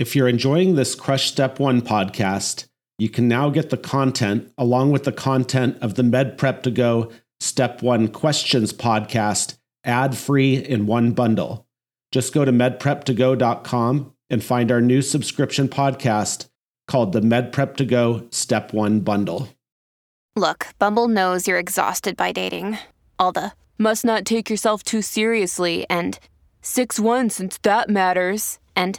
If you're enjoying this Crush Step 1 podcast, you can now get the content along with the content of the Med Prep to Go Step 1 Questions podcast ad free in one bundle. Just go to medprep2go.com and find our new subscription podcast called the Med Prep to Go Step 1 Bundle. Look, Bumble knows you're exhausted by dating. All the must not take yourself too seriously and 6 1 since that matters. And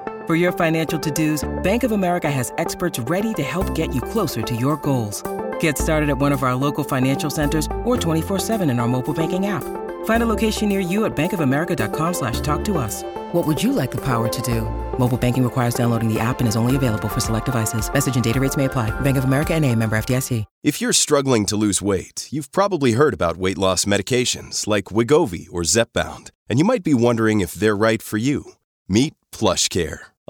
For your financial to-dos, Bank of America has experts ready to help get you closer to your goals. Get started at one of our local financial centers or 24-7 in our mobile banking app. Find a location near you at bankofamerica.com slash talk to us. What would you like the power to do? Mobile banking requires downloading the app and is only available for select devices. Message and data rates may apply. Bank of America and a member FDIC. If you're struggling to lose weight, you've probably heard about weight loss medications like Wegovy or Zepbound, and you might be wondering if they're right for you. Meet PlushCare,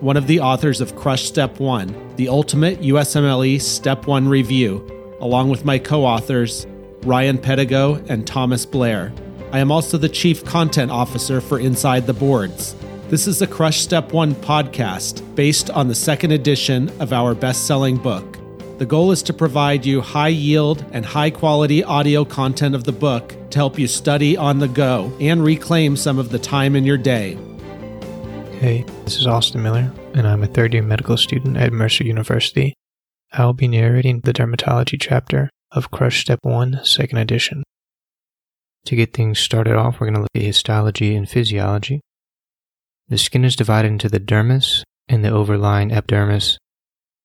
one of the authors of Crush Step 1, the ultimate USMLE Step 1 review, along with my co authors, Ryan Pedigo and Thomas Blair. I am also the Chief Content Officer for Inside the Boards. This is the Crush Step 1 podcast based on the second edition of our best selling book. The goal is to provide you high yield and high quality audio content of the book to help you study on the go and reclaim some of the time in your day. Hey, this is Austin Miller, and I'm a third year medical student at Mercer University. I'll be narrating the dermatology chapter of Crush Step 1, second edition. To get things started off, we're going to look at histology and physiology. The skin is divided into the dermis and the overlying epidermis.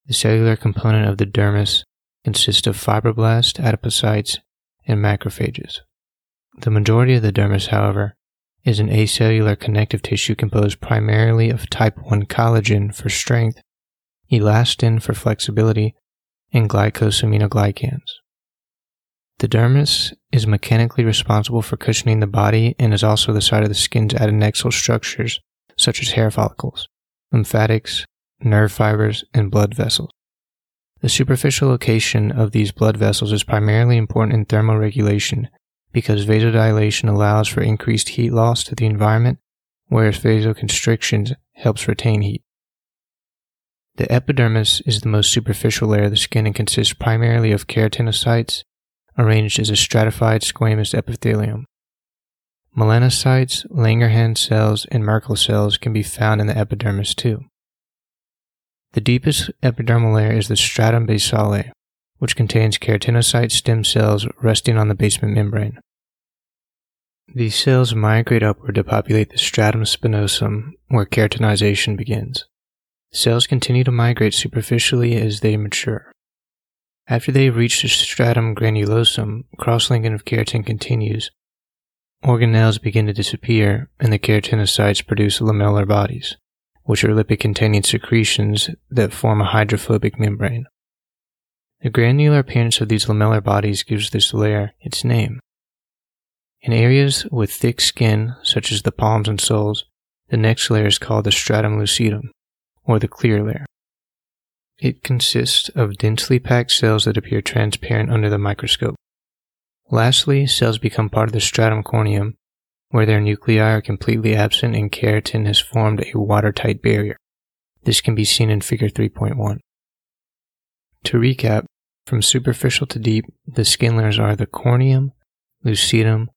The cellular component of the dermis consists of fibroblasts, adipocytes, and macrophages. The majority of the dermis, however, is an acellular connective tissue composed primarily of type 1 collagen for strength, elastin for flexibility, and glycosaminoglycans. The dermis is mechanically responsible for cushioning the body and is also the site of the skin's adnexal structures, such as hair follicles, lymphatics, nerve fibers, and blood vessels. The superficial location of these blood vessels is primarily important in thermoregulation because vasodilation allows for increased heat loss to the environment, whereas vasoconstriction helps retain heat. The epidermis is the most superficial layer of the skin and consists primarily of keratinocytes arranged as a stratified squamous epithelium. Melanocytes, Langerhans cells, and Merkel cells can be found in the epidermis too. The deepest epidermal layer is the stratum basale, which contains keratinocyte stem cells resting on the basement membrane. These cells migrate upward to populate the stratum spinosum, where keratinization begins. Cells continue to migrate superficially as they mature. After they reach the stratum granulosum, cross-linking of keratin continues. Organelles begin to disappear, and the keratinocytes produce lamellar bodies, which are lipid-containing secretions that form a hydrophobic membrane. The granular appearance of these lamellar bodies gives this layer its name. In areas with thick skin, such as the palms and soles, the next layer is called the stratum lucidum, or the clear layer. It consists of densely packed cells that appear transparent under the microscope. Lastly, cells become part of the stratum corneum, where their nuclei are completely absent and keratin has formed a watertight barrier. This can be seen in Figure 3.1. To recap, from superficial to deep, the skin layers are the corneum, lucidum,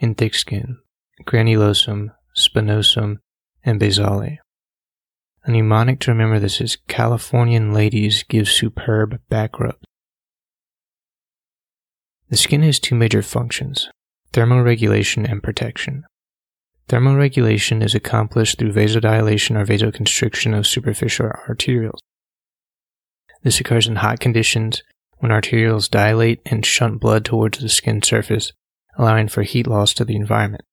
and thick skin, granulosum, spinosum, and basale. A mnemonic to remember this is Californian ladies give superb back rubs. The skin has two major functions thermoregulation and protection. Thermoregulation is accomplished through vasodilation or vasoconstriction of superficial arterioles. This occurs in hot conditions when arterioles dilate and shunt blood towards the skin surface, allowing for heat loss to the environment.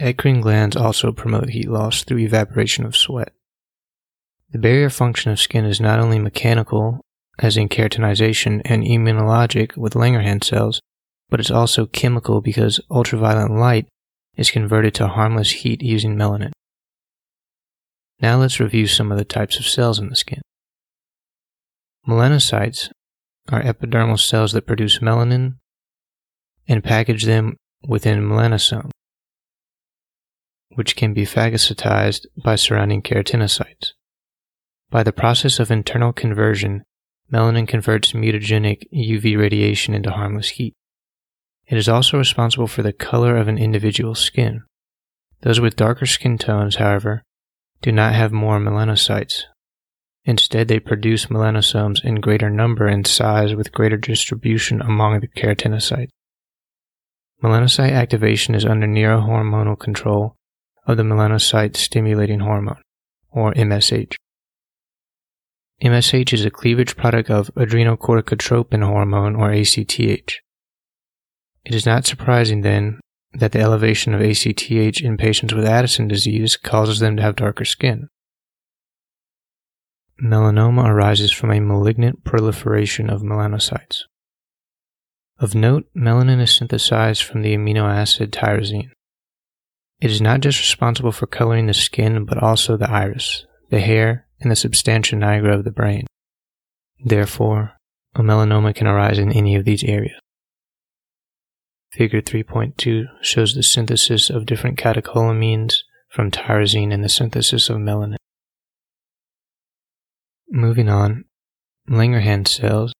Eccrine glands also promote heat loss through evaporation of sweat. The barrier function of skin is not only mechanical, as in keratinization, and immunologic with Langerhans cells, but it's also chemical because ultraviolet light is converted to harmless heat using melanin. Now let's review some of the types of cells in the skin. Melanocytes are epidermal cells that produce melanin and package them within melanosomes, which can be phagocytized by surrounding keratinocytes. By the process of internal conversion, melanin converts mutagenic UV radiation into harmless heat. It is also responsible for the color of an individual's skin. Those with darker skin tones, however, do not have more melanocytes. Instead, they produce melanosomes in greater number and size with greater distribution among the keratinocytes. Melanocyte activation is under neurohormonal control of the melanocyte stimulating hormone, or MSH. MSH is a cleavage product of adrenocorticotropin hormone, or ACTH. It is not surprising, then, that the elevation of ACTH in patients with Addison disease causes them to have darker skin. Melanoma arises from a malignant proliferation of melanocytes. Of note, melanin is synthesized from the amino acid tyrosine. It is not just responsible for coloring the skin, but also the iris, the hair, and the substantia nigra of the brain. Therefore, a melanoma can arise in any of these areas. Figure 3.2 shows the synthesis of different catecholamines from tyrosine and the synthesis of melanin. Moving on, Langerhans cells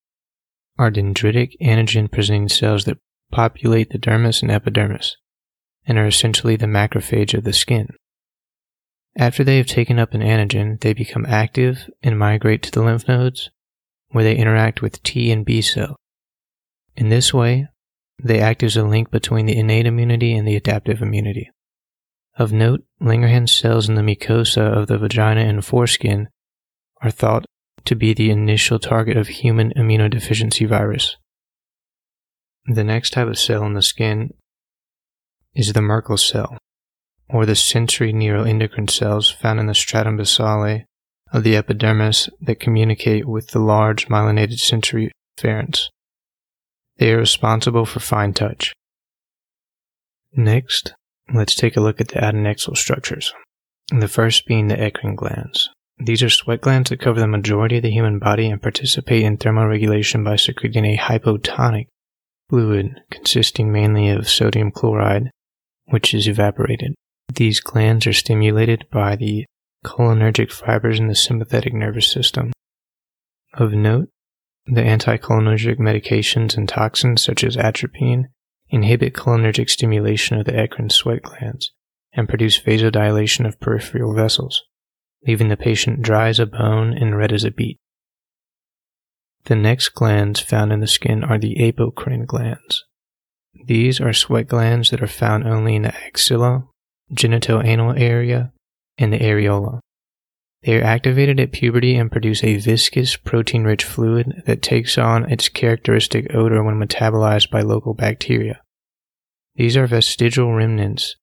are dendritic antigen presenting cells that populate the dermis and epidermis and are essentially the macrophage of the skin. After they have taken up an antigen, they become active and migrate to the lymph nodes where they interact with T and B cells. In this way, they act as a link between the innate immunity and the adaptive immunity. Of note, Langerhans cells in the mucosa of the vagina and foreskin are thought to be the initial target of human immunodeficiency virus. The next type of cell in the skin is the Merkel cell, or the sensory neuroendocrine cells found in the stratum basale of the epidermis that communicate with the large myelinated sensory afferents. They are responsible for fine touch. Next, let's take a look at the adnexal structures. The first being the eccrine glands. These are sweat glands that cover the majority of the human body and participate in thermoregulation by secreting a hypotonic fluid consisting mainly of sodium chloride, which is evaporated. These glands are stimulated by the cholinergic fibers in the sympathetic nervous system. Of note, the anticholinergic medications and toxins such as atropine inhibit cholinergic stimulation of the eccrine sweat glands and produce vasodilation of peripheral vessels, leaving the patient dry as a bone and red as a beet. The next glands found in the skin are the apocrine glands. These are sweat glands that are found only in the axilla, genitoanal area, and the areola. They are activated at puberty and produce a viscous, protein rich fluid that takes on its characteristic odor when metabolized by local bacteria. These are vestigial remnants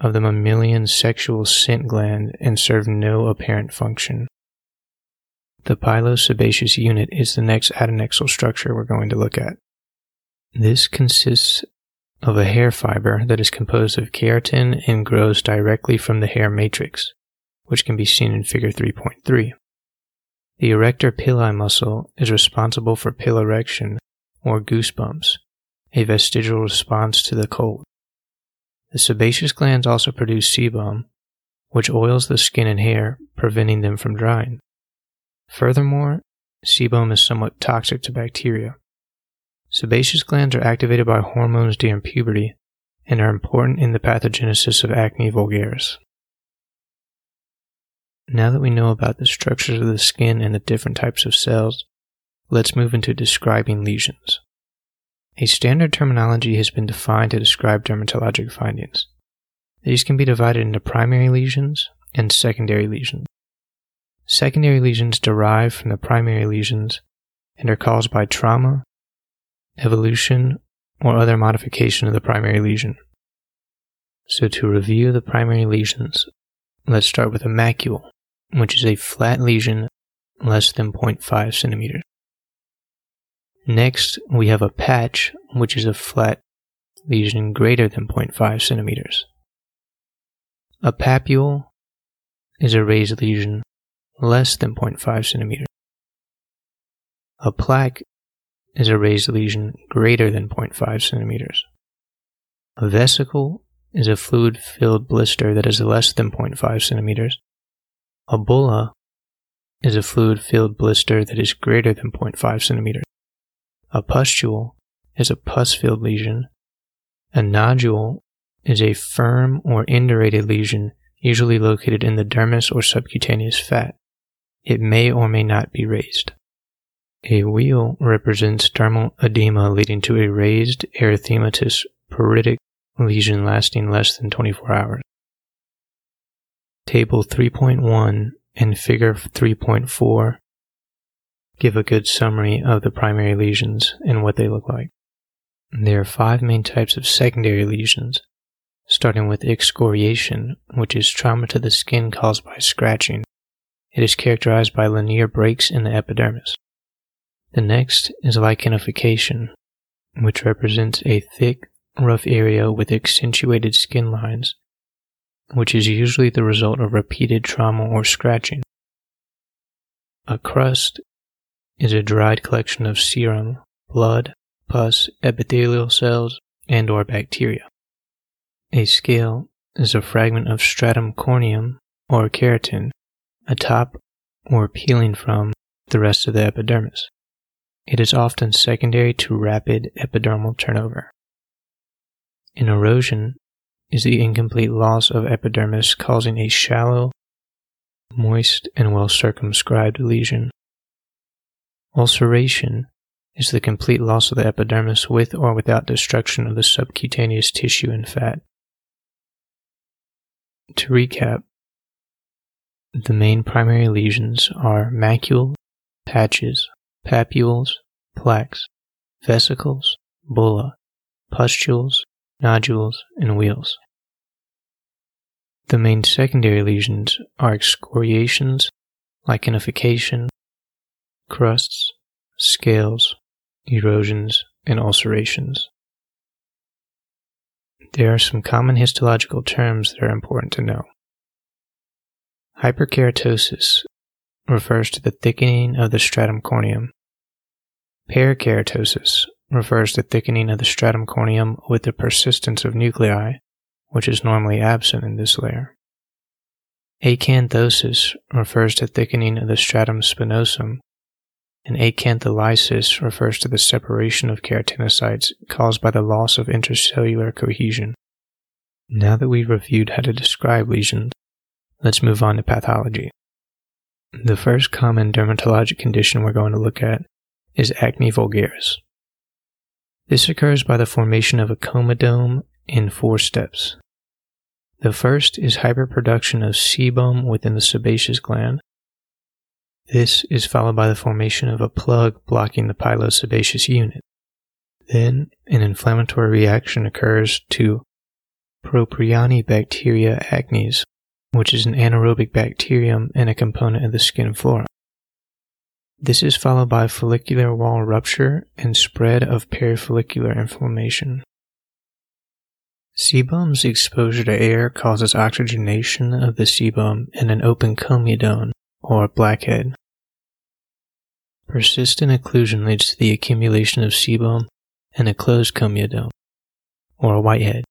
of the mammalian sexual scent gland and serve no apparent function. The pilosebaceous unit is the next adnexal structure we're going to look at. This consists of a hair fiber that is composed of keratin and grows directly from the hair matrix which can be seen in Figure 3.3. The erector pili muscle is responsible for piloerection, or goosebumps, a vestigial response to the cold. The sebaceous glands also produce sebum, which oils the skin and hair, preventing them from drying. Furthermore, sebum is somewhat toxic to bacteria. Sebaceous glands are activated by hormones during puberty and are important in the pathogenesis of acne vulgaris. Now that we know about the structures of the skin and the different types of cells, let's move into describing lesions. A standard terminology has been defined to describe dermatologic findings. These can be divided into primary lesions and secondary lesions. Secondary lesions derive from the primary lesions and are caused by trauma, evolution, or other modification of the primary lesion. So, to review the primary lesions, let's start with a macule, which is a flat lesion less than 0.5 centimeters. Next, we have a patch, which is a flat lesion greater than 0.5 centimeters. A papule is a raised lesion less than 0.5 centimeters. A plaque is a raised lesion greater than 0.5 centimeters. A vesicle is a fluid filled blister that is less than 0.5 centimeters. A bulla is a fluid filled blister that is greater than 0.5 centimeters. A pustule is a pus filled lesion. A nodule is a firm or indurated lesion usually located in the dermis or subcutaneous fat. It may or may not be raised. A wheal represents dermal edema leading to a raised erythematous pruritic lesion lasting less than 24 hours. Table 3.1 and Figure 3.4 give a good summary of the primary lesions and what they look like. There are five main types of secondary lesions, starting with excoriation, which is trauma to the skin caused by scratching. It is characterized by linear breaks in the epidermis. The next is lichenification, which represents a thick, rough area with accentuated skin lines, which is usually the result of repeated trauma or scratching. A crust is a dried collection of serum, blood, pus, epithelial cells, and or bacteria. A scale is a fragment of stratum corneum or keratin atop or peeling from the rest of the epidermis. It is often secondary to rapid epidermal turnover. An erosion is the incomplete loss of epidermis causing a shallow, moist, and well circumscribed lesion. Ulceration is the complete loss of the epidermis with or without destruction of the subcutaneous tissue and fat. To recap, the main primary lesions are macule, patches, papules, plaques, vesicles, bulla, pustules, nodules, and wheals. The main secondary lesions are excoriations, lichenification, crusts, scales, erosions, and ulcerations. There are some common histological terms that are important to know. Hyperkeratosis refers to the thickening of the stratum corneum. Parakeratosis refers to thickening of the stratum corneum with the persistence of nuclei, which is normally absent in this layer. Acanthosis refers to thickening of the stratum spinosum, and acantholysis refers to the separation of keratinocytes caused by the loss of intracellular cohesion. Now that we've reviewed how to describe lesions, let's move on to pathology. The first common dermatologic condition we're going to look at is acne vulgaris. This occurs by the formation of a comedone in four steps. The first is hyperproduction of sebum within the sebaceous gland. This is followed by the formation of a plug blocking the pilosebaceous unit. Then, an inflammatory reaction occurs to Propionibacteria acnes, which is an anaerobic bacterium and a component of the skin flora. This is followed by follicular wall rupture and spread of perifollicular inflammation. Sebum's exposure to air causes oxygenation of the sebum and an open comedone, or blackhead. Persistent occlusion leads to the accumulation of sebum and a closed comedone, or a whitehead.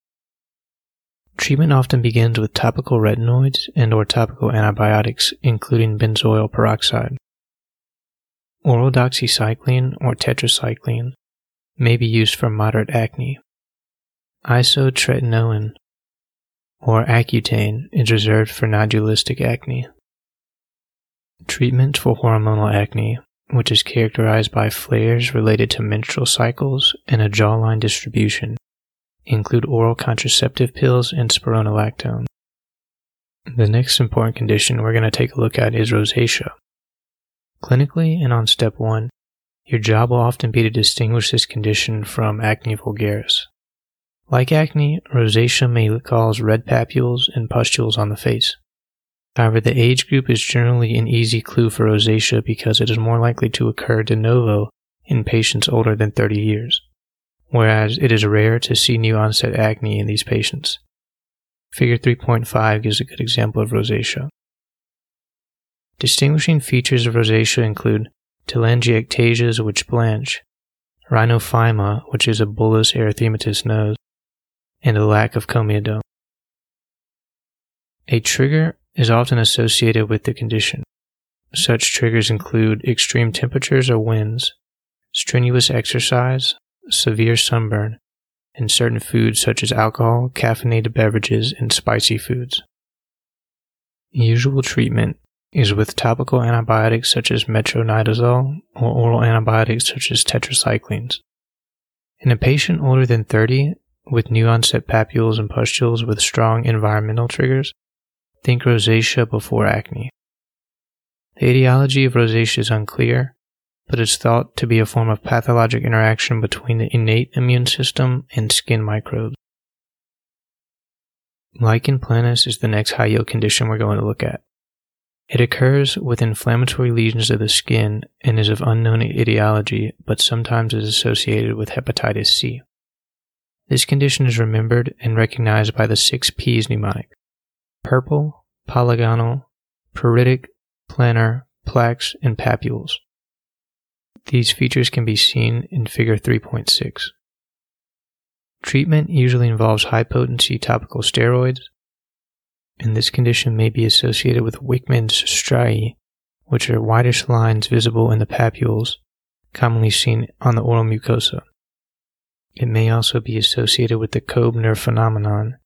Treatment often begins with topical retinoids and or topical antibiotics, including benzoyl peroxide. Oral doxycycline or tetracycline may be used for moderate acne. Isotretinoin or Accutane is reserved for nodulocystic acne. Treatment for hormonal acne which is characterized by flares related to menstrual cycles and a jawline distribution, include oral contraceptive pills and spironolactone. The next important condition we're going to take a look at is rosacea. Clinically and on step one, your job will often be to distinguish this condition from acne vulgaris. Like acne, rosacea may cause red papules and pustules on the face. However, the age group is generally an easy clue for rosacea because it is more likely to occur de novo in patients older than 30 years, whereas it is rare to see new onset acne in these patients. Figure 3.5 gives a good example of rosacea. Distinguishing features of rosacea include telangiectasias which blanch, rhinophyma, which is a bullous erythematous nose, and a lack of comedone. A trigger is often associated with the condition. Such triggers include extreme temperatures or winds, strenuous exercise, severe sunburn, and certain foods such as alcohol, caffeinated beverages, and spicy foods. Usual treatment is with topical antibiotics such as metronidazole or oral antibiotics such as tetracyclines. In a patient older than 30 with new onset papules and pustules with strong environmental triggers, think rosacea before acne. The etiology of rosacea is unclear, but is thought to be a form of pathologic interaction between the innate immune system and skin microbes. Lichen planus is the next high yield condition we're going to look at. It occurs with inflammatory lesions of the skin and is of unknown etiology, but sometimes is associated with hepatitis C. This condition is remembered and recognized by the six P's mnemonic purple, polygonal, pruritic, planar, plaques, and papules. These features can be seen in Figure 3.6. Treatment usually involves high potency topical steroids, and this condition may be associated with Wickham's striae, which are whitish lines visible in the papules, commonly seen on the oral mucosa. It may also be associated with the Koebner phenomenon,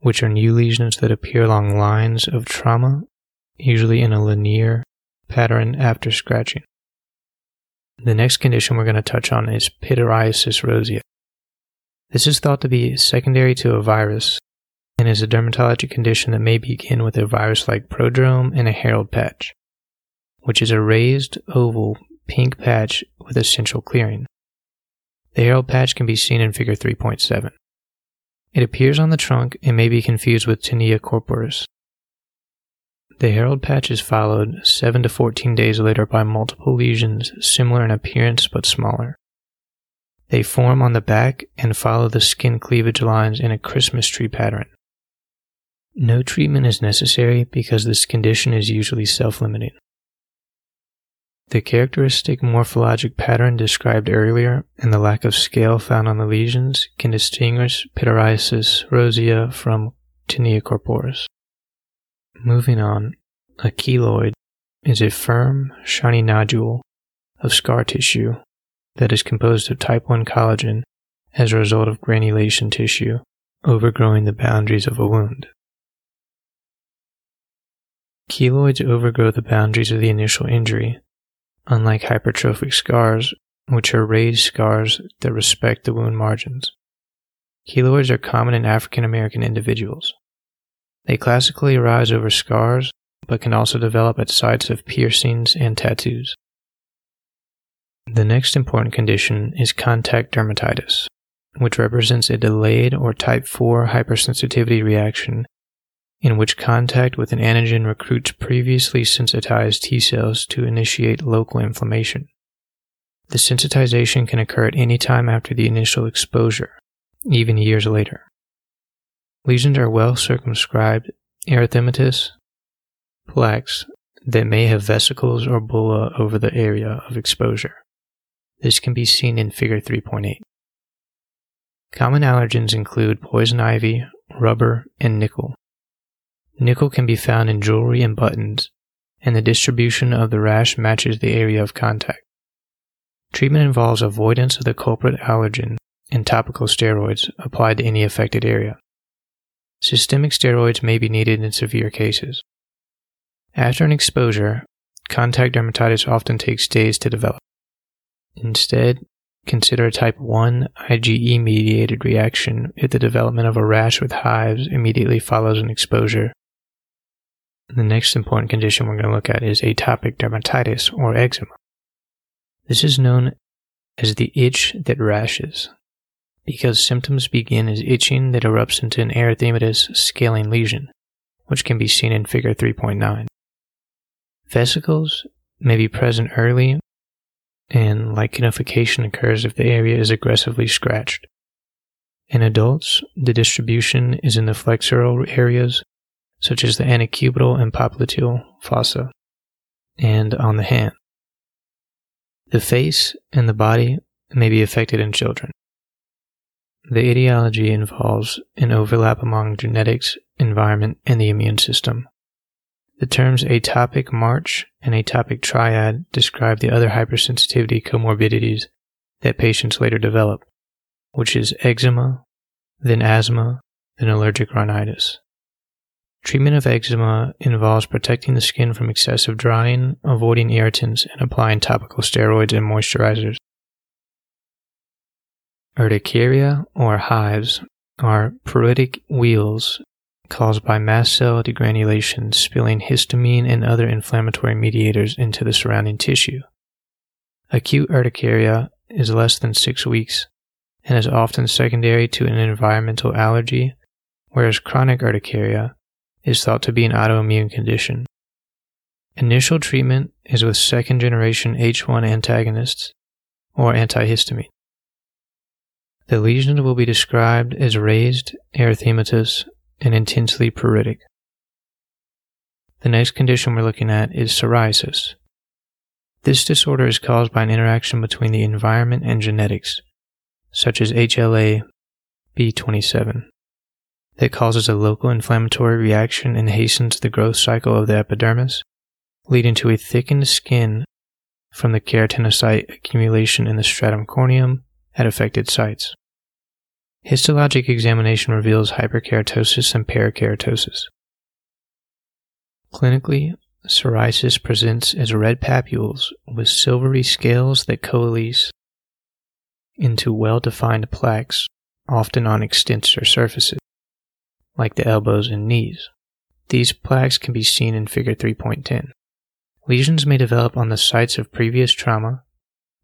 which are new lesions that appear along lines of trauma, usually in a linear pattern after scratching. The next condition we're going to touch on is pityriasis rosea. This is thought to be secondary to a virus and is a dermatologic condition that may begin with a virus like prodrome and a herald patch, which is a raised, oval, pink patch with a central clearing. The herald patch can be seen in Figure 3.7. It appears on the trunk and may be confused with tinea corporis. The herald patch is followed 7 to 14 days later by multiple lesions similar in appearance but smaller. They form on the back and follow the skin cleavage lines in a Christmas tree pattern. No treatment is necessary because this condition is usually self limiting. The characteristic morphologic pattern described earlier and the lack of scale found on the lesions can distinguish pityriasis rosea from tinea corporis. Moving on, a keloid is a firm, shiny nodule of scar tissue that is composed of type 1 collagen as a result of granulation tissue overgrowing the boundaries of a wound. Keloids overgrow the boundaries of the initial injury unlike hypertrophic scars, which are raised scars that respect the wound margins. Keloids are common in African American individuals. They classically arise over scars, but can also develop at sites of piercings and tattoos. The next important condition is contact dermatitis, which represents a delayed or type 4 hypersensitivity reaction in which contact with an antigen recruits previously sensitized T cells to initiate local inflammation. The sensitization can occur at any time after the initial exposure, even years later. Lesions are well circumscribed, erythematous, plaques that may have vesicles or bulla over the area of exposure. This can be seen in Figure 3.8. Common allergens include poison ivy, rubber, and nickel. Nickel can be found in jewelry and buttons, and the distribution of the rash matches the area of contact. Treatment involves avoidance of the culprit allergen and topical steroids applied to any affected area. Systemic steroids may be needed in severe cases. After an exposure, contact dermatitis often takes days to develop. Instead, consider a type 1 IgE mediated reaction if the development of a rash with hives immediately follows an exposure. The next important condition we're going to look at is atopic dermatitis or eczema. This is known as the itch that rashes because symptoms begin as itching that erupts into an erythematous scaling lesion, which can be seen in figure 3.9. Vesicles may be present early and lichenification occurs if the area is aggressively scratched. In adults, the distribution is in the flexural areas, such as the antecubital and popliteal fossa, and on the hand. The face and the body may be affected in children. The etiology involves an overlap among genetics, environment, and the immune system. The terms atopic march and atopic triad describe the other hypersensitivity comorbidities that patients later develop, which is eczema, then asthma, then allergic rhinitis. Treatment of eczema involves protecting the skin from excessive drying, avoiding irritants, and applying topical steroids and moisturizers. Urticaria or hives are pruritic wheals caused by mast cell degranulation spilling histamine and other inflammatory mediators into the surrounding tissue. Acute urticaria is less than six weeks and is often secondary to an environmental allergy, whereas chronic urticaria is thought to be an autoimmune condition. Initial treatment is with second generation H1 antagonists or antihistamine. The lesions will be described as raised, erythematous, and intensely pruritic. The next condition we're looking at is psoriasis. This disorder is caused by an interaction between the environment and genetics, such as HLA B27, that causes a local inflammatory reaction and hastens the growth cycle of the epidermis, leading to a thickened skin from the keratinocyte accumulation in the stratum corneum at affected sites. Histologic examination reveals hyperkeratosis and parakeratosis. Clinically, psoriasis presents as red papules with silvery scales that coalesce into well defined plaques, often on extensor surfaces, like the elbows and knees. These plaques can be seen in Figure 3.10. Lesions may develop on the sites of previous trauma,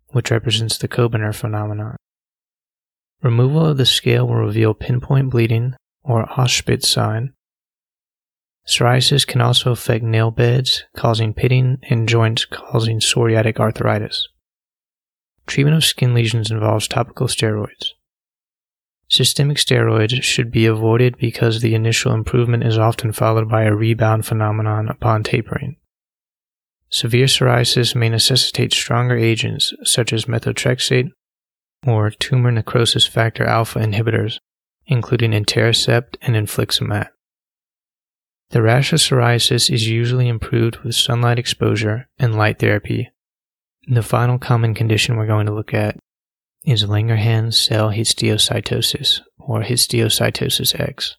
which represents the Koebner phenomenon. Removal of the scale will reveal pinpoint bleeding or Auspitz sign. Psoriasis can also affect nail beds, causing pitting, and joints causing psoriatic arthritis. Treatment of skin lesions involves topical steroids. Systemic steroids should be avoided because the initial improvement is often followed by a rebound phenomenon upon tapering. Severe psoriasis may necessitate stronger agents such as methotrexate or tumor necrosis factor alpha inhibitors, including etanercept and infliximab. The rash of psoriasis is usually improved with sunlight exposure and light therapy. The final common condition we're going to look at is Langerhans cell histiocytosis, or histiocytosis X.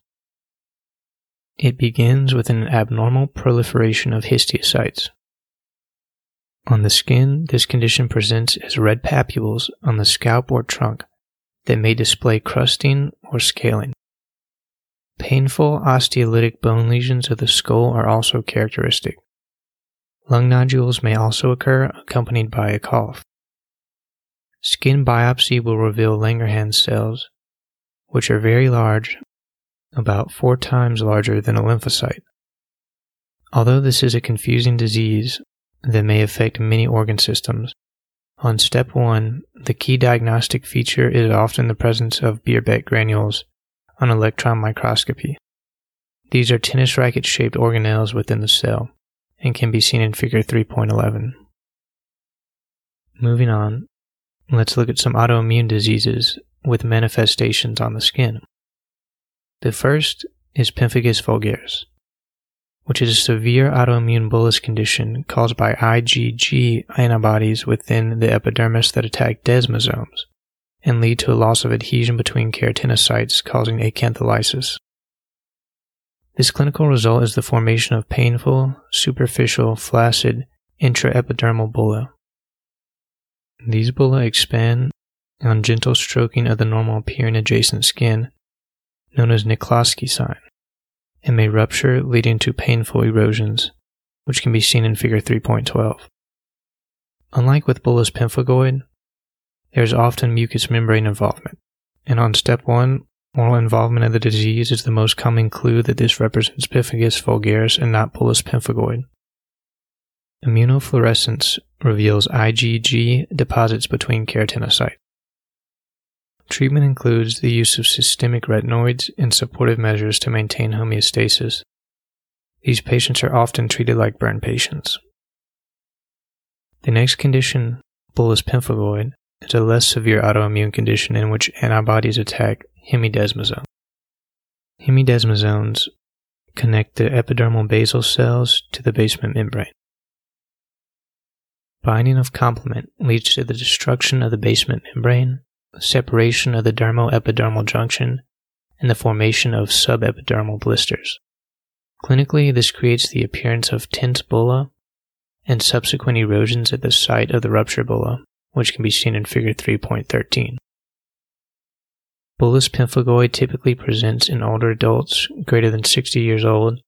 It begins with an abnormal proliferation of histiocytes, on the skin, this condition presents as red papules on the scalp or trunk that may display crusting or scaling. Painful osteolytic bone lesions of the skull are also characteristic. Lung nodules may also occur accompanied by a cough. Skin biopsy will reveal Langerhans cells, which are very large, about four times larger than a lymphocyte. Although this is a confusing disease, that may affect many organ systems. On step one, the key diagnostic feature is often the presence of Birbeck granules on electron microscopy. These are tennis racket shaped organelles within the cell and can be seen in figure 3.11. Moving on, let's look at some autoimmune diseases with manifestations on the skin. The first is pemphigus vulgaris which is a severe autoimmune bullous condition caused by IgG antibodies within the epidermis that attack desmosomes and lead to a loss of adhesion between keratinocytes causing acantholysis. This clinical result is the formation of painful, superficial, flaccid, intraepidermal bulla. These bulla expand on gentle stroking of the normal appearing adjacent skin, known as Nikolsky sign, and may rupture, leading to painful erosions, which can be seen in Figure 3.12. Unlike with bullous pemphigoid, there is often mucous membrane involvement, and on step 1, oral involvement of the disease is the most common clue that this represents pemphigus vulgaris and not bullous pemphigoid. Immunofluorescence reveals IgG deposits between keratinocytes. Treatment includes the use of systemic retinoids and supportive measures to maintain homeostasis. These patients are often treated like burn patients. The next condition, bullous pemphigoid, is a less severe autoimmune condition in which antibodies attack hemidesmosome. Hemidesmosomes connect the epidermal basal cells to the basement membrane. Binding of complement leads to the destruction of the basement membrane, separation of the dermo-epidermal junction, and the formation of subepidermal blisters. Clinically, this creates the appearance of tense bulla and subsequent erosions at the site of the rupture bulla, which can be seen in Figure 3.13. Bullous pemphigoid typically presents in older adults greater than 60 years old,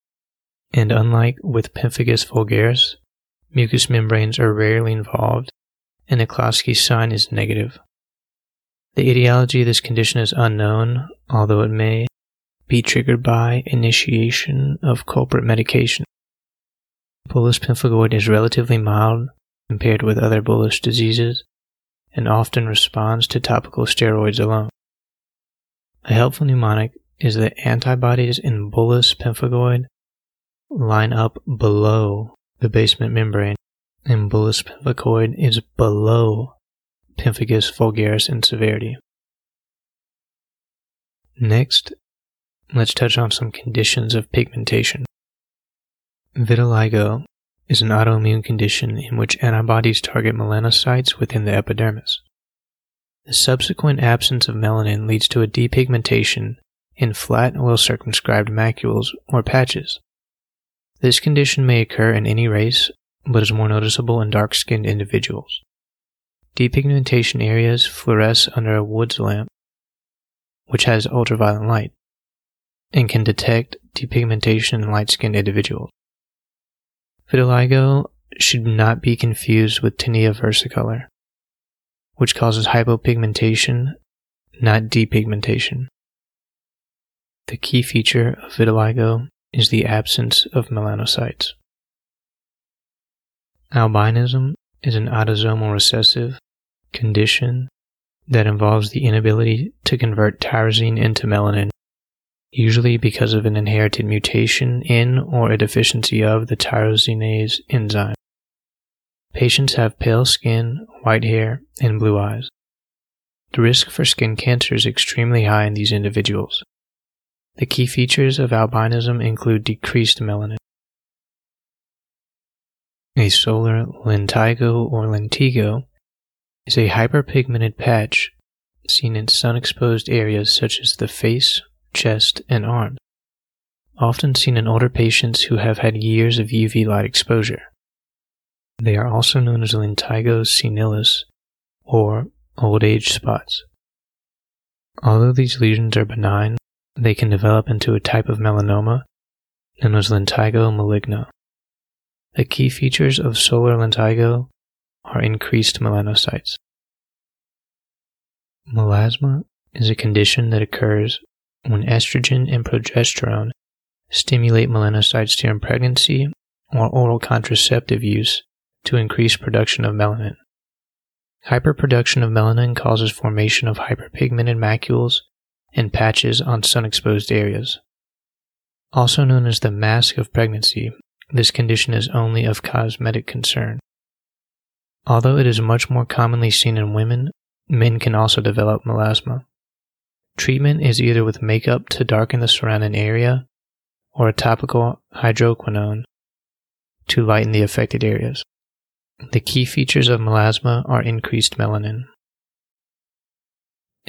and unlike with pemphigus vulgaris, mucous membranes are rarely involved, and the Nikolsky sign is negative. The etiology of this condition is unknown, although it may be triggered by initiation of culprit medication. Bullous pemphigoid is relatively mild compared with other bullous diseases and often responds to topical steroids alone. A helpful mnemonic is that antibodies in bullous pemphigoid line up below the basement membrane, and bullous pemphigoid is below pemphigus vulgaris in severity. Next, let's touch on some conditions of pigmentation. Vitiligo is an autoimmune condition in which antibodies target melanocytes within the epidermis. The subsequent absence of melanin leads to a depigmentation in flat, well circumscribed macules or patches. This condition may occur in any race, but is more noticeable in dark skinned individuals. Depigmentation areas fluoresce under a Woods lamp, which has ultraviolet light, and can detect depigmentation in light skinned individuals. Vitiligo should not be confused with tinea versicolor, which causes hypopigmentation, not depigmentation. The key feature of vitiligo is the absence of melanocytes. Albinism is an autosomal recessive condition that involves the inability to convert tyrosine into melanin usually because of an inherited mutation in or a deficiency of the tyrosinase enzyme. Patients have pale skin, white hair, and blue eyes. The risk for skin cancer is extremely high in these individuals. The key features of albinism include decreased melanin. A solar lentigo or lentigo is a hyperpigmented patch seen in sun exposed areas such as the face, chest, and arms, often seen in older patients who have had years of UV light exposure. They are also known as lentigo senilis or old age spots. Although these lesions are benign, they can develop into a type of melanoma known as lentigo maligna. The key features of solar lentigo are increased melanocytes. Melasma is a condition that occurs when estrogen and progesterone stimulate melanocytes during pregnancy or oral contraceptive use to increase production of melanin. Hyperproduction of melanin causes formation of hyperpigmented macules and patches on sun exposed areas. Also known as the mask of pregnancy, this condition is only of cosmetic concern. Although it is much more commonly seen in women, men can also develop melasma. Treatment is either with makeup to darken the surrounding area or a topical hydroquinone to lighten the affected areas. The key features of melasma are increased melanin.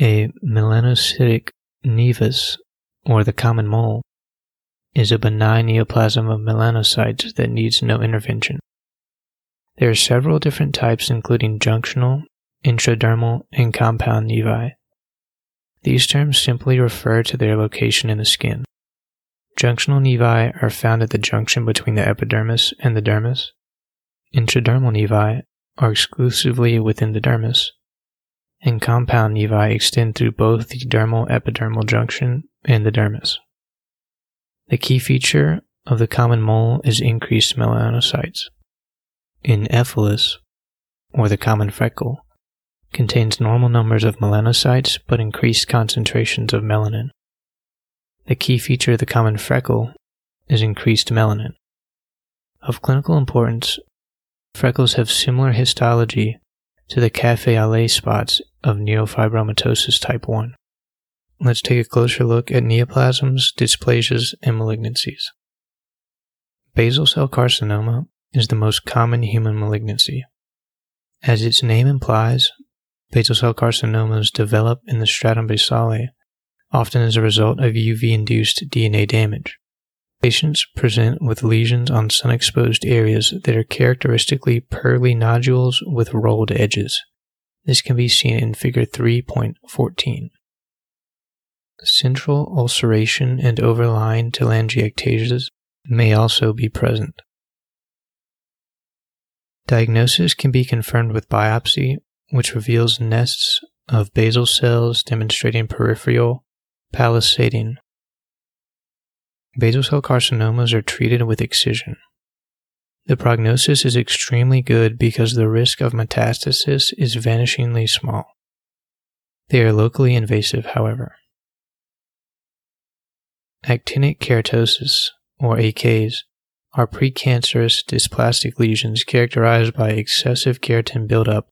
A melanocytic nevus, or the common mole, is a benign neoplasm of melanocytes that needs no intervention. There are several different types, including junctional, intradermal, and compound nevi. These terms simply refer to their location in the skin. Junctional nevi are found at the junction between the epidermis and the dermis. Intradermal nevi are exclusively within the dermis, and compound nevi extend through both the dermal epidermal junction and the dermis. The key feature of the common mole is increased melanocytes. In Ephelis, or the common freckle, contains normal numbers of melanocytes but increased concentrations of melanin. The key feature of the common freckle is increased melanin. Of clinical importance, freckles have similar histology to the cafe au lait spots of neurofibromatosis type 1. Let's take a closer look at neoplasms, dysplasias, and malignancies. Basal cell carcinoma is the most common human malignancy. As its name implies, basal cell carcinomas develop in the stratum basale, often as a result of UV induced DNA damage. Patients present with lesions on sun exposed areas that are characteristically pearly nodules with rolled edges. This can be seen in Figure 3.14. Central ulceration and overlying telangiectasias may also be present. Diagnosis can be confirmed with biopsy, which reveals nests of basal cells demonstrating peripheral palisading. Basal cell carcinomas are treated with excision. The prognosis is extremely good because the risk of metastasis is vanishingly small. They are locally invasive, however. Actinic keratosis, or AKs, are precancerous dysplastic lesions characterized by excessive keratin buildup,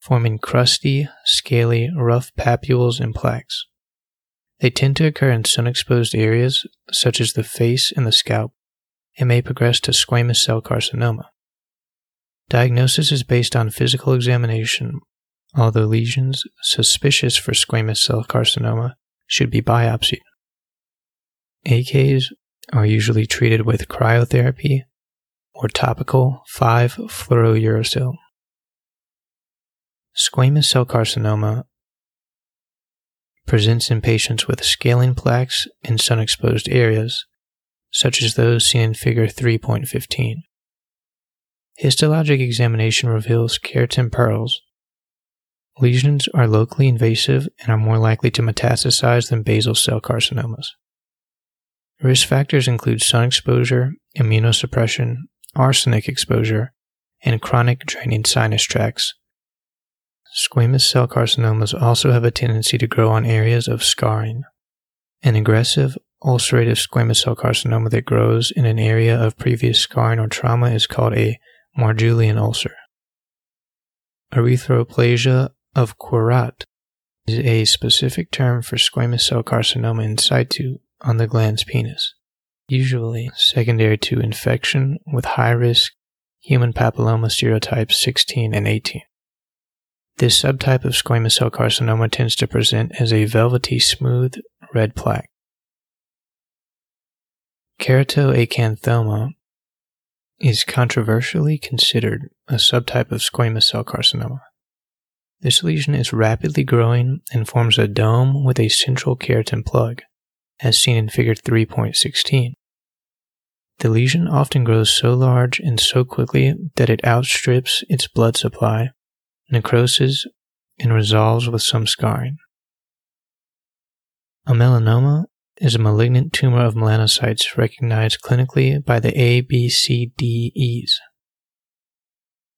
forming crusty, scaly, rough papules and plaques. They tend to occur in sun exposed areas, such as the face and the scalp, and may progress to squamous cell carcinoma. Diagnosis is based on physical examination, although lesions suspicious for squamous cell carcinoma should be biopsied. AKs are usually treated with cryotherapy or topical 5-fluorouracil. Squamous cell carcinoma presents in patients with scaling plaques in sun exposed areas, such as those seen in Figure 3.15. Histologic examination reveals keratin pearls. Lesions are locally invasive and are more likely to metastasize than basal cell carcinomas. Risk factors include sun exposure, immunosuppression, arsenic exposure, and chronic draining sinus tracts. Squamous cell carcinomas also have a tendency to grow on areas of scarring. An aggressive ulcerative squamous cell carcinoma that grows in an area of previous scarring or trauma is called a Marjolin ulcer. Erythroplasia of Queyrat is a specific term for squamous cell carcinoma in situ on the glans penis, usually secondary to infection with high risk human papilloma serotypes 16 and 18. This subtype of squamous cell carcinoma tends to present as a velvety smooth red plaque. Keratoacanthoma is controversially considered a subtype of squamous cell carcinoma. This lesion is rapidly growing and forms a dome with a central keratin plug as seen in Figure 3.16. The lesion often grows so large and so quickly that it outstrips its blood supply, necroses, and resolves with some scarring. A melanoma is a malignant tumor of melanocytes recognized clinically by the ABCDEs.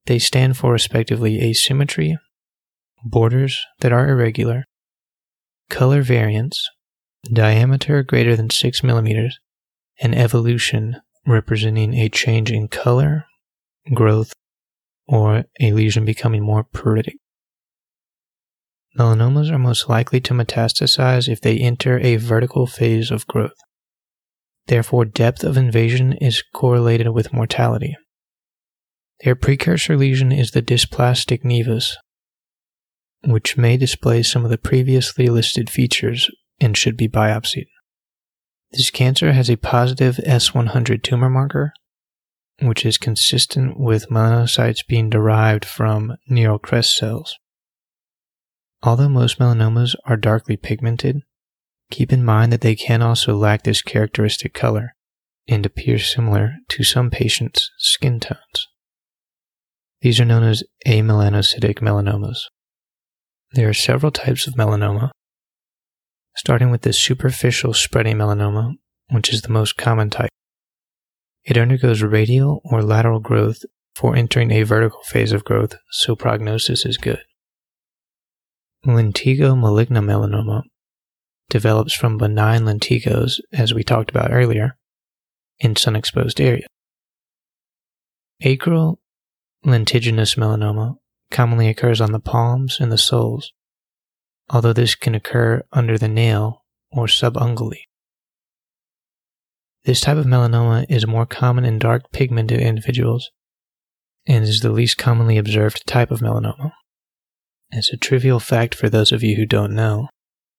They stand for respectively asymmetry, borders that are irregular, color variance, diameter greater than 6 millimeters, and evolution representing a change in color, growth, or a lesion becoming more pruritic. Melanomas are most likely to metastasize if they enter a vertical phase of growth. Therefore, depth of invasion is correlated with mortality. Their precursor lesion is the dysplastic nevus, which may display some of the previously listed features and should be biopsied. This cancer has a positive S100 tumor marker, which is consistent with melanocytes being derived from neural crest cells. Although most melanomas are darkly pigmented, keep in mind that they can also lack this characteristic color and appear similar to some patients' skin tones. These are known as amelanocytic melanomas. There are several types of melanoma, starting with the superficial spreading melanoma, which is the most common type. It undergoes radial or lateral growth before entering a vertical phase of growth, so prognosis is good. Lentigo maligna melanoma develops from benign lentigos, as we talked about earlier, in sun exposed areas. Acral lentiginous melanoma commonly occurs on the palms and the soles, although this can occur under the nail or subungally. This type of melanoma is more common in dark pigmented individuals and is the least commonly observed type of melanoma. As a trivial fact for those of you who don't know,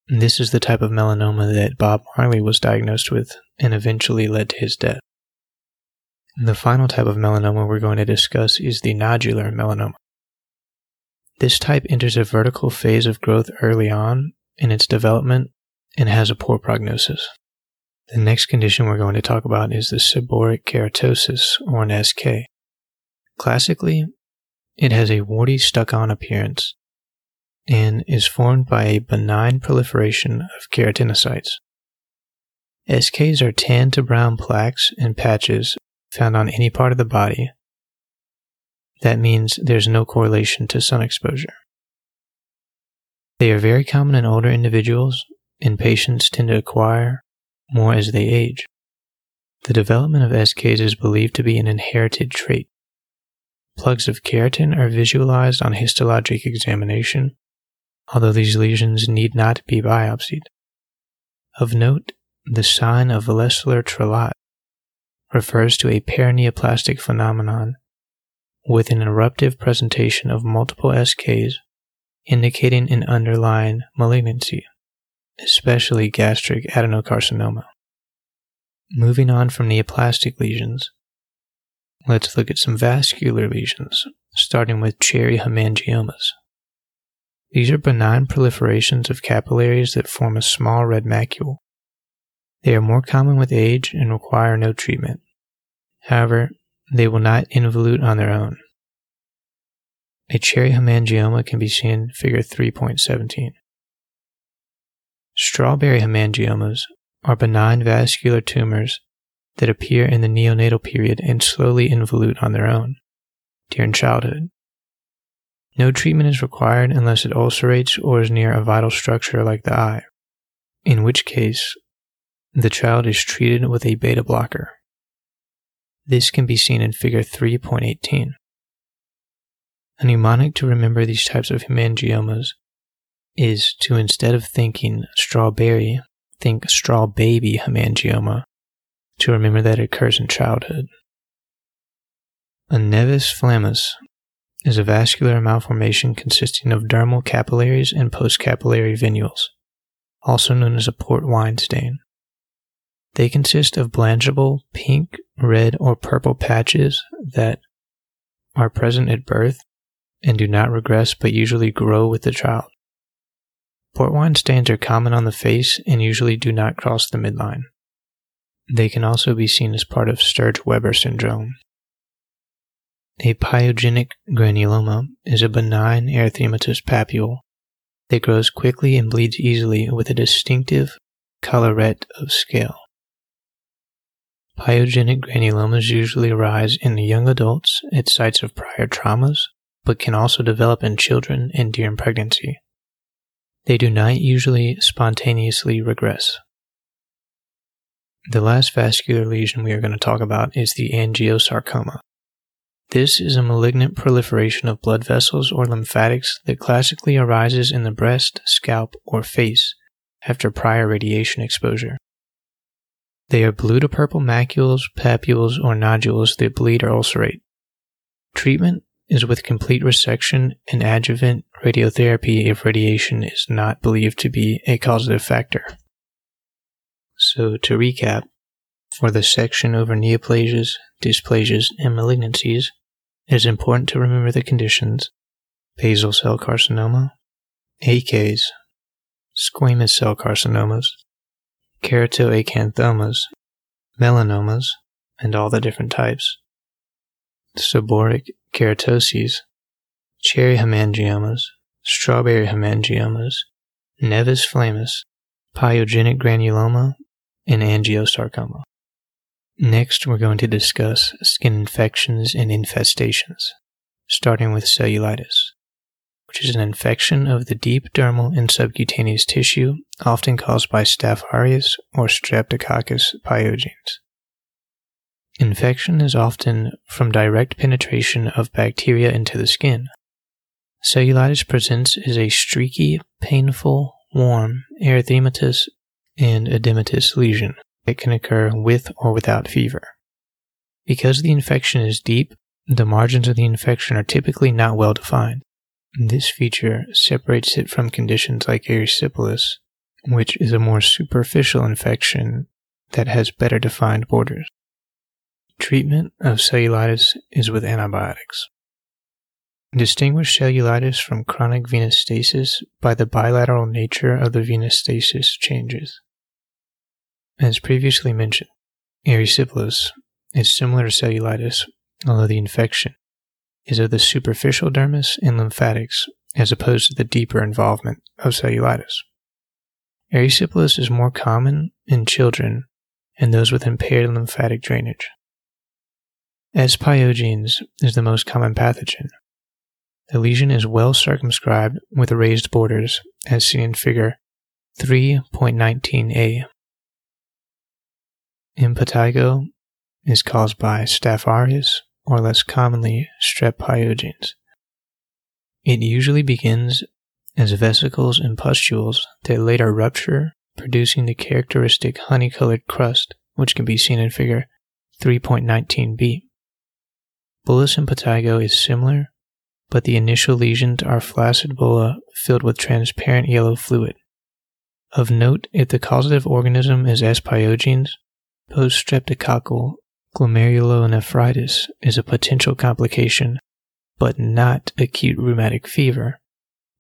this is the type of melanoma that Bob Marley was diagnosed with and eventually led to his death. The final type of melanoma we're going to discuss is the nodular melanoma. This type enters a vertical phase of growth early on in its development and has a poor prognosis. The next condition we're going to talk about is the seborrheic keratosis, or an SK. Classically, it has a warty stuck on appearance and is formed by a benign proliferation of keratinocytes. SKs are tan to brown plaques and patches found on any part of the body. That means there's no correlation to sun exposure. They are very common in older individuals, and patients tend to acquire more as they age. The development of SKs is believed to be an inherited trait. Plugs of keratin are visualized on histologic examination, although these lesions need not be biopsied. Of note, the sign of Leser-Trélat refers to a paraneoplastic phenomenon with an eruptive presentation of multiple SKs indicating an underlying malignancy, especially gastric adenocarcinoma. Moving on from neoplastic lesions, let's look at some vascular lesions, starting with cherry hemangiomas. These are benign proliferations of capillaries that form a small red macule. They are more common with age and require no treatment. However, they will not involute on their own. A cherry hemangioma can be seen in figure 3.17. Strawberry hemangiomas are benign vascular tumors that appear in the neonatal period and slowly involute on their own during childhood. No treatment is required unless it ulcerates or is near a vital structure like the eye, in which case the child is treated with a beta blocker. This can be seen in figure 3.18. A mnemonic to remember these types of hemangiomas is to instead of thinking strawberry, think straw baby hemangioma to remember that it occurs in childhood. A nevus flammeus is a vascular malformation consisting of dermal capillaries and postcapillary venules, also known as a port wine stain. They consist of blanchable pink, red, or purple patches that are present at birth and do not regress but usually grow with the child. Port wine stains are common on the face and usually do not cross the midline. They can also be seen as part of Sturge Weber syndrome. A pyogenic granuloma is a benign erythematous papule that grows quickly and bleeds easily with a distinctive collarette of scale. Pyogenic granulomas usually arise in young adults at sites of prior traumas, but can also develop in children and during pregnancy. They do not usually spontaneously regress. The last vascular lesion we are going to talk about is the angiosarcoma. This is a malignant proliferation of blood vessels or lymphatics that classically arises in the breast, scalp, or face after prior radiation exposure. They are blue to purple macules, papules, or nodules that bleed or ulcerate. Treatment is with complete resection and adjuvant radiotherapy if radiation is not believed to be a causative factor. So, to recap, For the section over neoplasias, dysplasias, and malignancies, it is important to remember the conditions basal cell carcinoma, AKs, squamous cell carcinomas, keratoacanthomas, melanomas, and all the different types, seborrheic keratoses, cherry hemangiomas, strawberry hemangiomas, nevus flammeus, pyogenic granuloma, and angiosarcoma. Next, we're going to discuss skin infections and infestations, starting with cellulitis, which is an infection of the deep dermal and subcutaneous tissue, often caused by Staph aureus or Streptococcus pyogenes. Infection is often from direct penetration of bacteria into the skin. Cellulitis presents as a streaky, painful, warm, erythematous, and edematous lesion that can occur with or without fever. Because the infection is deep, the margins of the infection are typically not well defined. This feature separates it from conditions like erysipelas, which is a more superficial infection that has better defined borders. Treatment of cellulitis is with antibiotics. Distinguish cellulitis from chronic venous stasis by the bilateral nature of the venous stasis changes. As previously mentioned, erysipelas is similar to cellulitis, although the infection is of the superficial dermis and lymphatics as opposed to the deeper involvement of cellulitis. Erysipelas is more common in children and those with impaired lymphatic drainage. S. pyogenes is the most common pathogen. The lesion is well circumscribed with raised borders, as seen in figure 3.19a. Impetigo is caused by Staph aureus, or less commonly, strep pyogenes. It usually begins as vesicles and pustules that later rupture, producing the characteristic honey-colored crust, which can be seen in figure 3.19b. Bullous impetigo is similar, but the initial lesions are flaccid bulla filled with transparent yellow fluid. Of note, if the causative organism is S. pyogenes, post-streptococcal glomerulonephritis is a potential complication, but not acute rheumatic fever,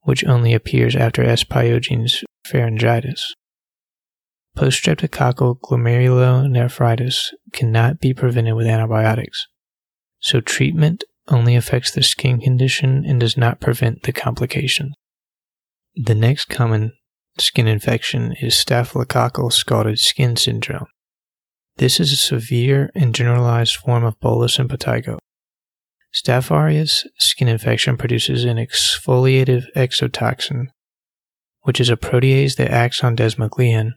which only appears after S. pyogenes pharyngitis. Post-streptococcal glomerulonephritis cannot be prevented with antibiotics so treatment only affects the skin condition and does not prevent the complication. The next common skin infection is staphylococcal scalded skin syndrome. This is a severe and generalized form of bullous impetigo. Staph aureus skin infection produces an exfoliative exotoxin, which is a protease that acts on desmoglein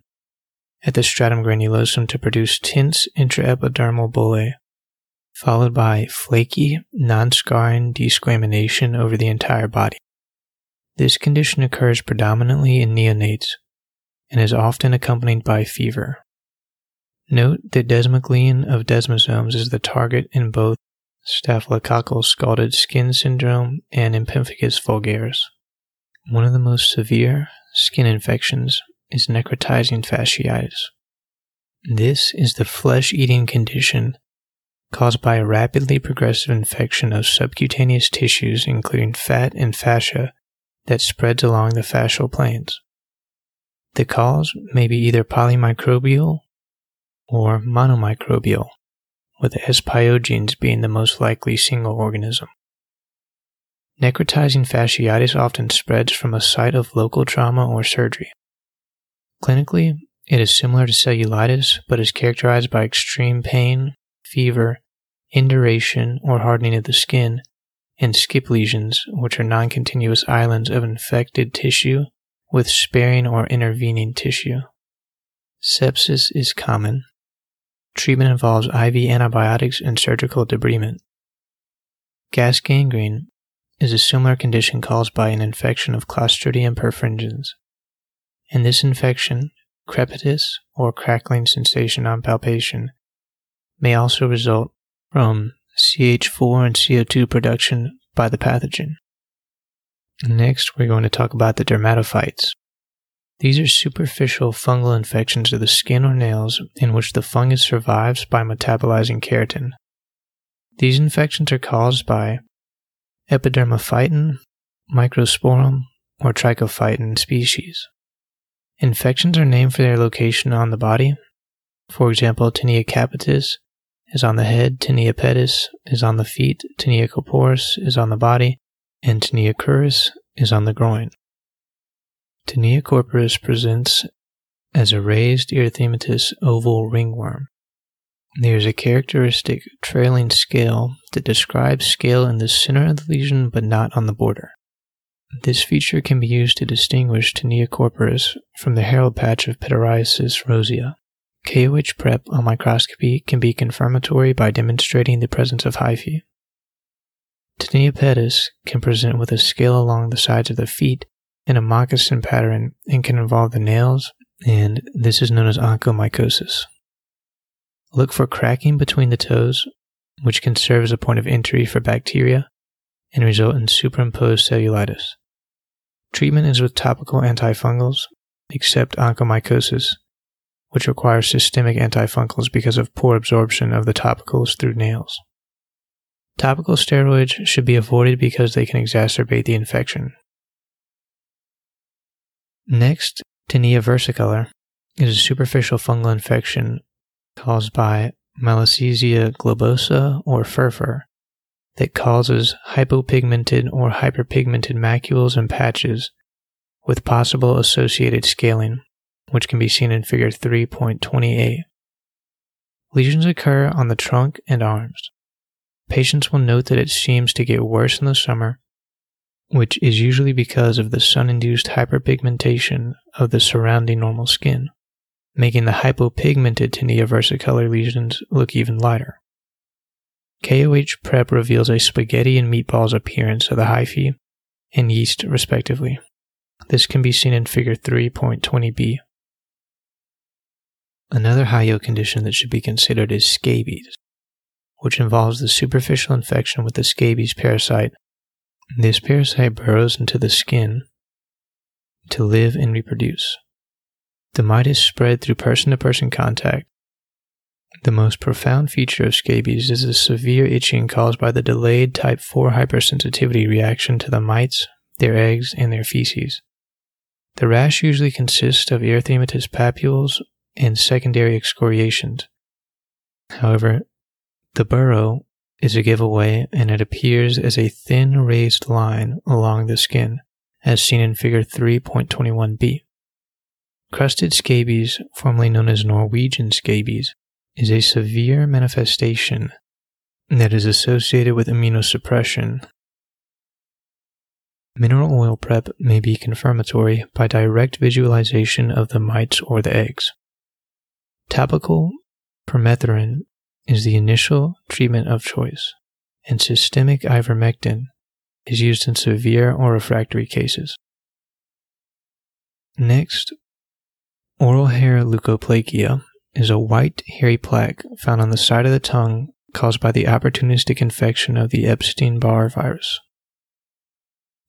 at the stratum granulosum to produce tense intraepidermal bullae followed by flaky, non-scarring desquamination over the entire body. This condition occurs predominantly in neonates and is often accompanied by fever. Note that desmoglein of desmosomes is the target in both staphylococcal scalded skin syndrome and in pemphigus vulgaris. One of the most severe skin infections is necrotizing fasciitis. This is the flesh eating condition caused by a rapidly progressive infection of subcutaneous tissues, including fat and fascia, that spreads along the fascial planes. The cause may be either polymicrobial or monomicrobial, with S. pyogenes being the most likely single organism. Necrotizing fasciitis often spreads from a site of local trauma or surgery. Clinically, it is similar to cellulitis, but is characterized by extreme pain, fever, induration or hardening of the skin, and skip lesions, which are non-continuous islands of infected tissue with sparing or intervening tissue. Sepsis is common. Treatment involves IV antibiotics and surgical debridement. Gas gangrene is a similar condition caused by an infection of Clostridium perfringens. In this infection, crepitus or crackling sensation on palpation may also result from CH4 and CO2 production by the pathogen. Next, we're going to talk about the dermatophytes. These are superficial fungal infections of the skin or nails in which the fungus survives by metabolizing keratin. These infections are caused by epidermophyton, microsporum, or trichophyton species. Infections are named for their location on the body. For example, tinea capitis is on the head, tinea pedis is on the feet, tinea corporis is on the body, and tinea cruris is on the groin. Tinea corporis presents as a raised erythematous oval ringworm. There is a characteristic trailing scale that describes scale in the center of the lesion but not on the border. This feature can be used to distinguish Tinea corporis from the herald patch of Pityriasis rosea. KOH prep on microscopy can be confirmatory by demonstrating the presence of hyphae. Tinea pedis can present with a scale along the sides of the feet in a moccasin pattern and can involve the nails, and this is known as onychomycosis. Look for cracking between the toes, which can serve as a point of entry for bacteria and result in superimposed cellulitis. Treatment is with topical antifungals, except onychomycosis, which requires systemic antifungals because of poor absorption of the topicals through nails. Topical steroids should be avoided because they can exacerbate the infection. Next, tinea versicolor is a superficial fungal infection caused by Malassezia globosa or furfur that causes hypopigmented or hyperpigmented macules and patches with possible associated scaling, which can be seen in figure 3.28. Lesions occur on the trunk and arms. Patients will note that it seems to get worse in the summer, which is usually because of the sun induced hyperpigmentation of the surrounding normal skin, making the hypopigmented tinea versicolor lesions look even lighter. KOH prep reveals a spaghetti and meatballs appearance of the hyphae and yeast, respectively. This can be seen in Figure 3.20b. Another hyo condition that should be considered is scabies, which involves the superficial infection with the scabies parasite. This parasite burrows into the skin to live and reproduce. The mite is spread through person to person contact the most profound feature of scabies is the severe itching caused by the delayed type 4 hypersensitivity reaction to the mites, their eggs, and their feces. The rash usually consists of erythematous papules and secondary excoriations. However, the burrow is a giveaway and it appears as a thin raised line along the skin, as seen in figure 3.21b. Crusted scabies, formerly known as Norwegian scabies, is a severe manifestation that is associated with immunosuppression. Mineral oil prep may be confirmatory by direct visualization of the mites or the eggs. Topical permethrin is the initial treatment of choice, and systemic ivermectin is used in severe or refractory cases. Next, oral hair leukoplakia is a white, hairy plaque found on the side of the tongue caused by the opportunistic infection of the Epstein Barr virus.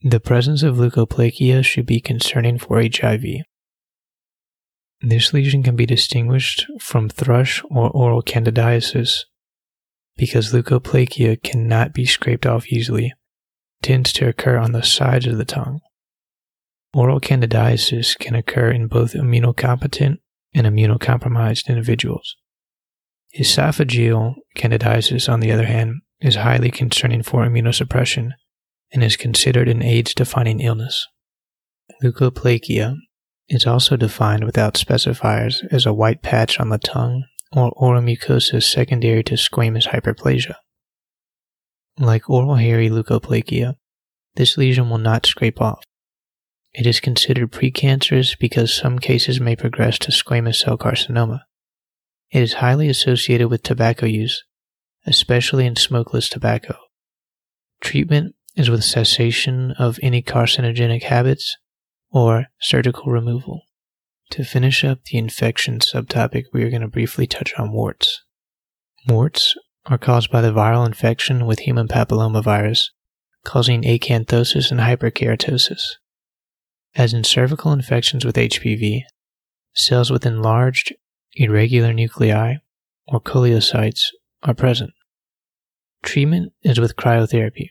The presence of leukoplakia should be concerning for HIV. This lesion can be distinguished from thrush or oral candidiasis because leukoplakia cannot be scraped off easily, tends to occur on the sides of the tongue. Oral candidiasis can occur in both immunocompetent and immunocompromised individuals. Esophageal candidiasis, on the other hand, is highly concerning for immunosuppression and is considered an AIDS defining illness. Leukoplakia is also defined without specifiers as a white patch on the tongue or oral mucosa secondary to squamous hyperplasia. Like oral hairy leukoplakia, this lesion will not scrape off. It is considered precancerous because some cases may progress to squamous cell carcinoma. It is highly associated with tobacco use, especially in smokeless tobacco. Treatment is with cessation of any carcinogenic habits or surgical removal. To finish up the infection subtopic, we are going to briefly touch on warts. Warts are caused by the viral infection with human papillomavirus, causing acanthosis and hyperkeratosis. As in cervical infections with HPV, cells with enlarged, irregular nuclei, or koilocytes, are present. Treatment is with cryotherapy.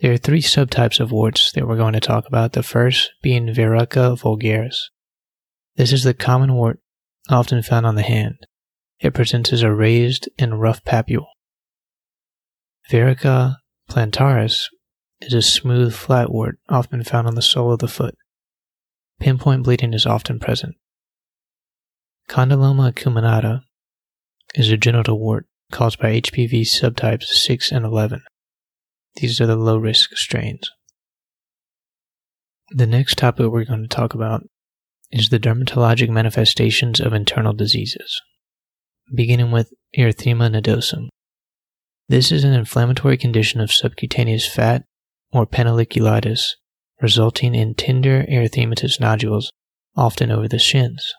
There are three subtypes of warts that we're going to talk about, the first being verruca vulgaris. This is the common wart often found on the hand. It presents as a raised and rough papule. Verruca plantaris is a smooth, flat wart often found on the sole of the foot. Pinpoint bleeding is often present. Condyloma acuminata is a genital wart caused by HPV subtypes 6 and 11. These are the low risk strains. The next topic we're going to talk about is the dermatologic manifestations of internal diseases, beginning with erythema nodosum. This is an inflammatory condition of subcutaneous fat or panniculitis, resulting in tender erythematous nodules, often over the shins.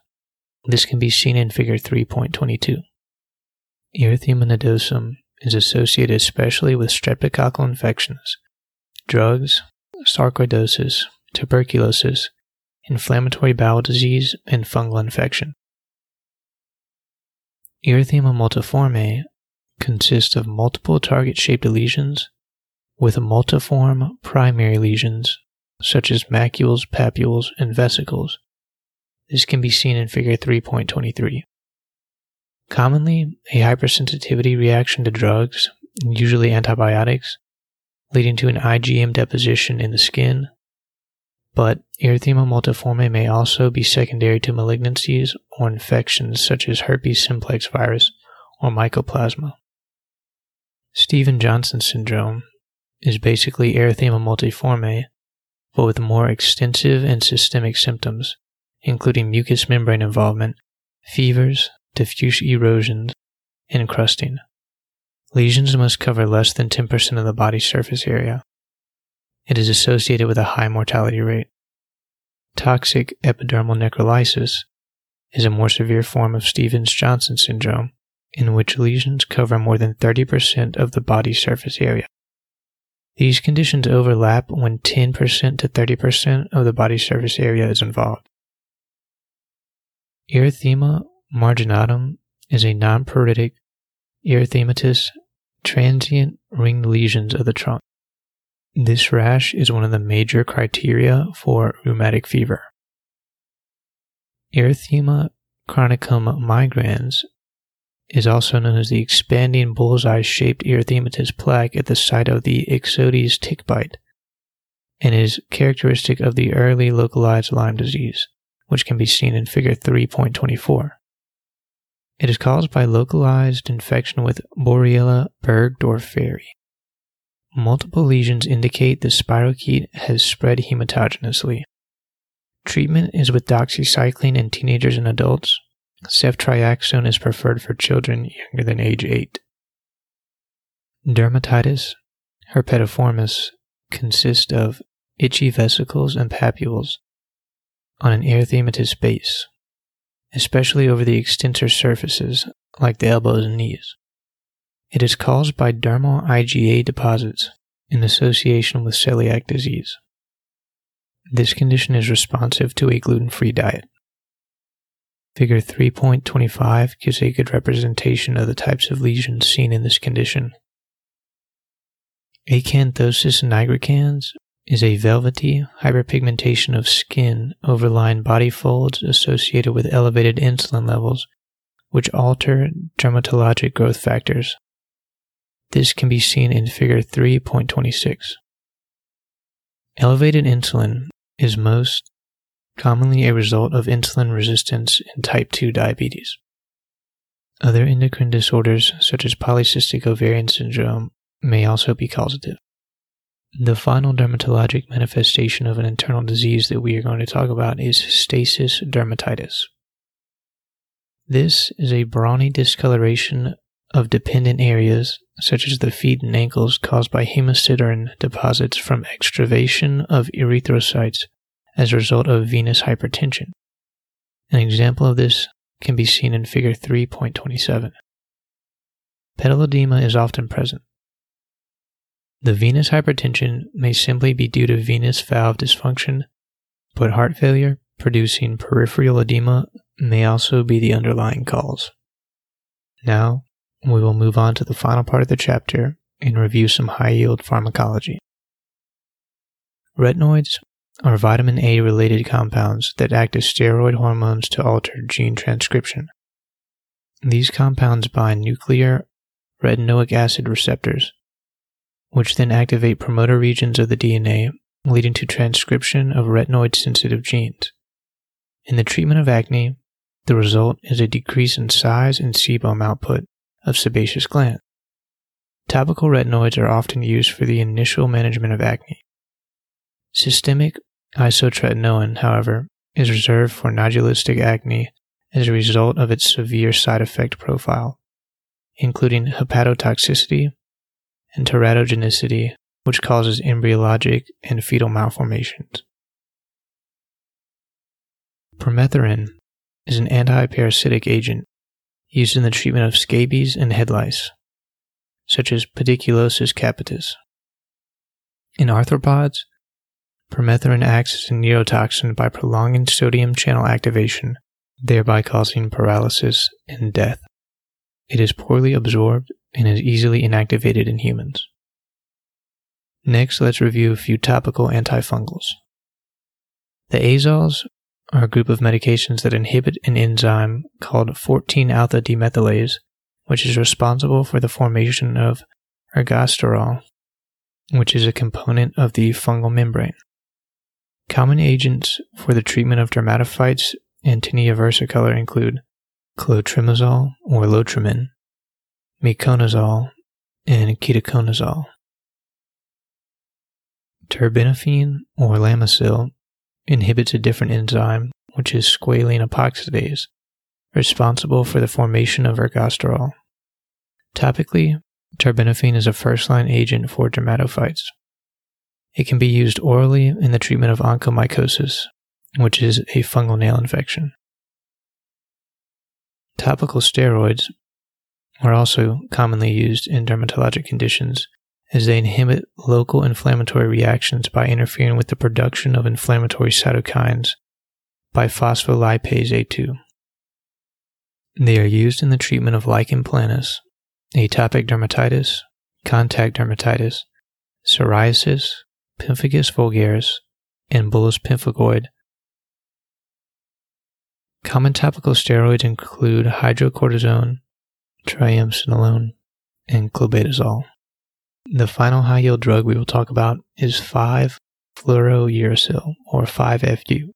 This can be seen in Figure 3.22. Erythema nodosum is associated especially with streptococcal infections, drugs, sarcoidosis, tuberculosis, inflammatory bowel disease, and fungal infection. Erythema multiforme consists of multiple target shaped lesions with multiform primary lesions such as macules, papules, and vesicles. This can be seen in Figure 3.23. Commonly, a hypersensitivity reaction to drugs, usually antibiotics, leading to an IgM deposition in the skin. But erythema multiforme may also be secondary to malignancies or infections such as herpes simplex virus or mycoplasma. Steven Johnson syndrome is basically erythema multiforme, but with more extensive and systemic symptoms, including mucous membrane involvement, fevers, diffuse erosions, and crusting. Lesions must cover less than 10% of the body surface area. It is associated with a high mortality rate. Toxic epidermal necrolysis is a more severe form of Stevens Johnson syndrome in which lesions cover more than 30% of the body surface area. These conditions overlap when 10% to 30% of the body surface area is involved. Erythema marginatum is a non-pruritic, erythematous, transient ring lesions of the trunk. This rash is one of the major criteria for rheumatic fever. Erythema chronicum migrans is also known as the expanding bullseye shaped erythematous plaque at the site of the Ixodes tick bite and is characteristic of the early localized Lyme disease, which can be seen in Figure 3.24. It is caused by localized infection with Borrelia burgdorferi. Multiple lesions indicate the spirochete has spread hematogenously. Treatment is with doxycycline in teenagers and adults. Ceftriaxone is preferred for children younger than age 8. Dermatitis herpetiformis consists of itchy vesicles and papules on an erythematous base especially over the extensor surfaces like the elbows and knees. It is caused by dermal IgA deposits in association with celiac disease. This condition is responsive to a gluten free diet. Figure 3.25 gives a good representation of the types of lesions seen in this condition. Acanthosis nigricans is a velvety hyperpigmentation of skin overlying body folds associated with elevated insulin levels, which alter dermatologic growth factors. This can be seen in Figure 3.26. Elevated insulin is most commonly a result of insulin resistance in type 2 diabetes. Other endocrine disorders, such as polycystic ovarian syndrome, may also be causative. The final dermatologic manifestation of an internal disease that we are going to talk about is stasis dermatitis. This is a brawny discoloration of dependent areas, such as the feet and ankles, caused by hemosiderin deposits from extravasation of erythrocytes as a result of venous hypertension. An example of this can be seen in Figure 3.27. Pedal edema is often present. The venous hypertension may simply be due to venous valve dysfunction, but heart failure producing peripheral edema may also be the underlying cause. Now, we will move on to the final part of the chapter and review some high yield pharmacology. Retinoids are vitamin A related compounds that act as steroid hormones to alter gene transcription. These compounds bind nuclear retinoic acid receptors, which then activate promoter regions of the DNA, leading to transcription of retinoid sensitive genes. In the treatment of acne, the result is a decrease in size and sebum output of sebaceous glands. Topical retinoids are often used for the initial management of acne. Systemic isotretinoin, however, is reserved for nodulocystic acne as a result of its severe side effect profile, including hepatotoxicity and teratogenicity, which causes embryologic and fetal malformations. Permethrin is an antiparasitic agent used in the treatment of scabies and head lice, such as pediculosis capitis. In arthropods, permethrin acts as a neurotoxin by prolonging sodium channel activation, thereby causing paralysis and death. It is poorly absorbed and is easily inactivated in humans. Next, let's review a few topical antifungals. The azoles are a group of medications that inhibit an enzyme called 14 alpha demethylase, which is responsible for the formation of ergosterol, which is a component of the fungal membrane. Common agents for the treatment of dermatophytes and tinea versicolor include clotrimazole or lotrimin, miconazole, and ketoconazole. Terbinafine or Lamisil inhibits a different enzyme, which is squalene epoxidase, responsible for the formation of ergosterol. Topically, terbinafine is a first line agent for dermatophytes. It can be used orally in the treatment of onychomycosis, which is a fungal nail infection. Topical steroids are also commonly used in dermatologic conditions as they inhibit local inflammatory reactions by interfering with the production of inflammatory cytokines by phospholipase A2. They are used in the treatment of lichen planus, atopic dermatitis, contact dermatitis, psoriasis, pemphigus vulgaris, and bullous pemphigoid. Common topical steroids include hydrocortisone, triamcinolone, and clobetasol. The final high yield drug we will talk about is 5-fluorouracil, or 5-FU.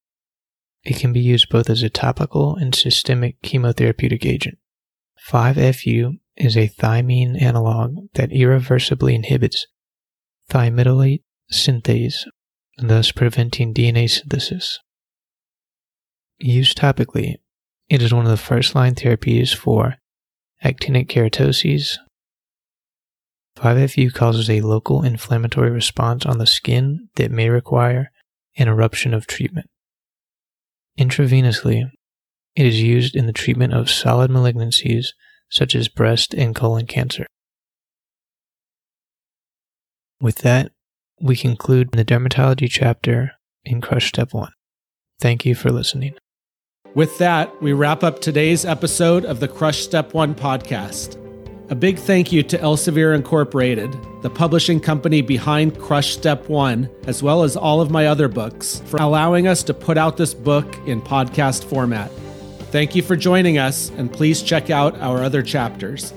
It can be used both as a topical and systemic chemotherapeutic agent. 5-FU is a thymine analog that irreversibly inhibits thymidylate synthase, thus preventing DNA synthesis. Used topically, it is one of the first line therapies for actinic keratoses, 5FU causes a local inflammatory response on the skin that may require an eruption of treatment. Intravenously, it is used in the treatment of solid malignancies such as breast and colon cancer. With that, we conclude the dermatology chapter in Crush Step 1. Thank you for listening. With that, we wrap up today's episode of the Crush Step 1 podcast. A big thank you to Elsevier Incorporated, the publishing company behind Crush Step 1, as well as all of my other books, for allowing us to put out this book in podcast format. Thank you for joining us, and please check out our other chapters.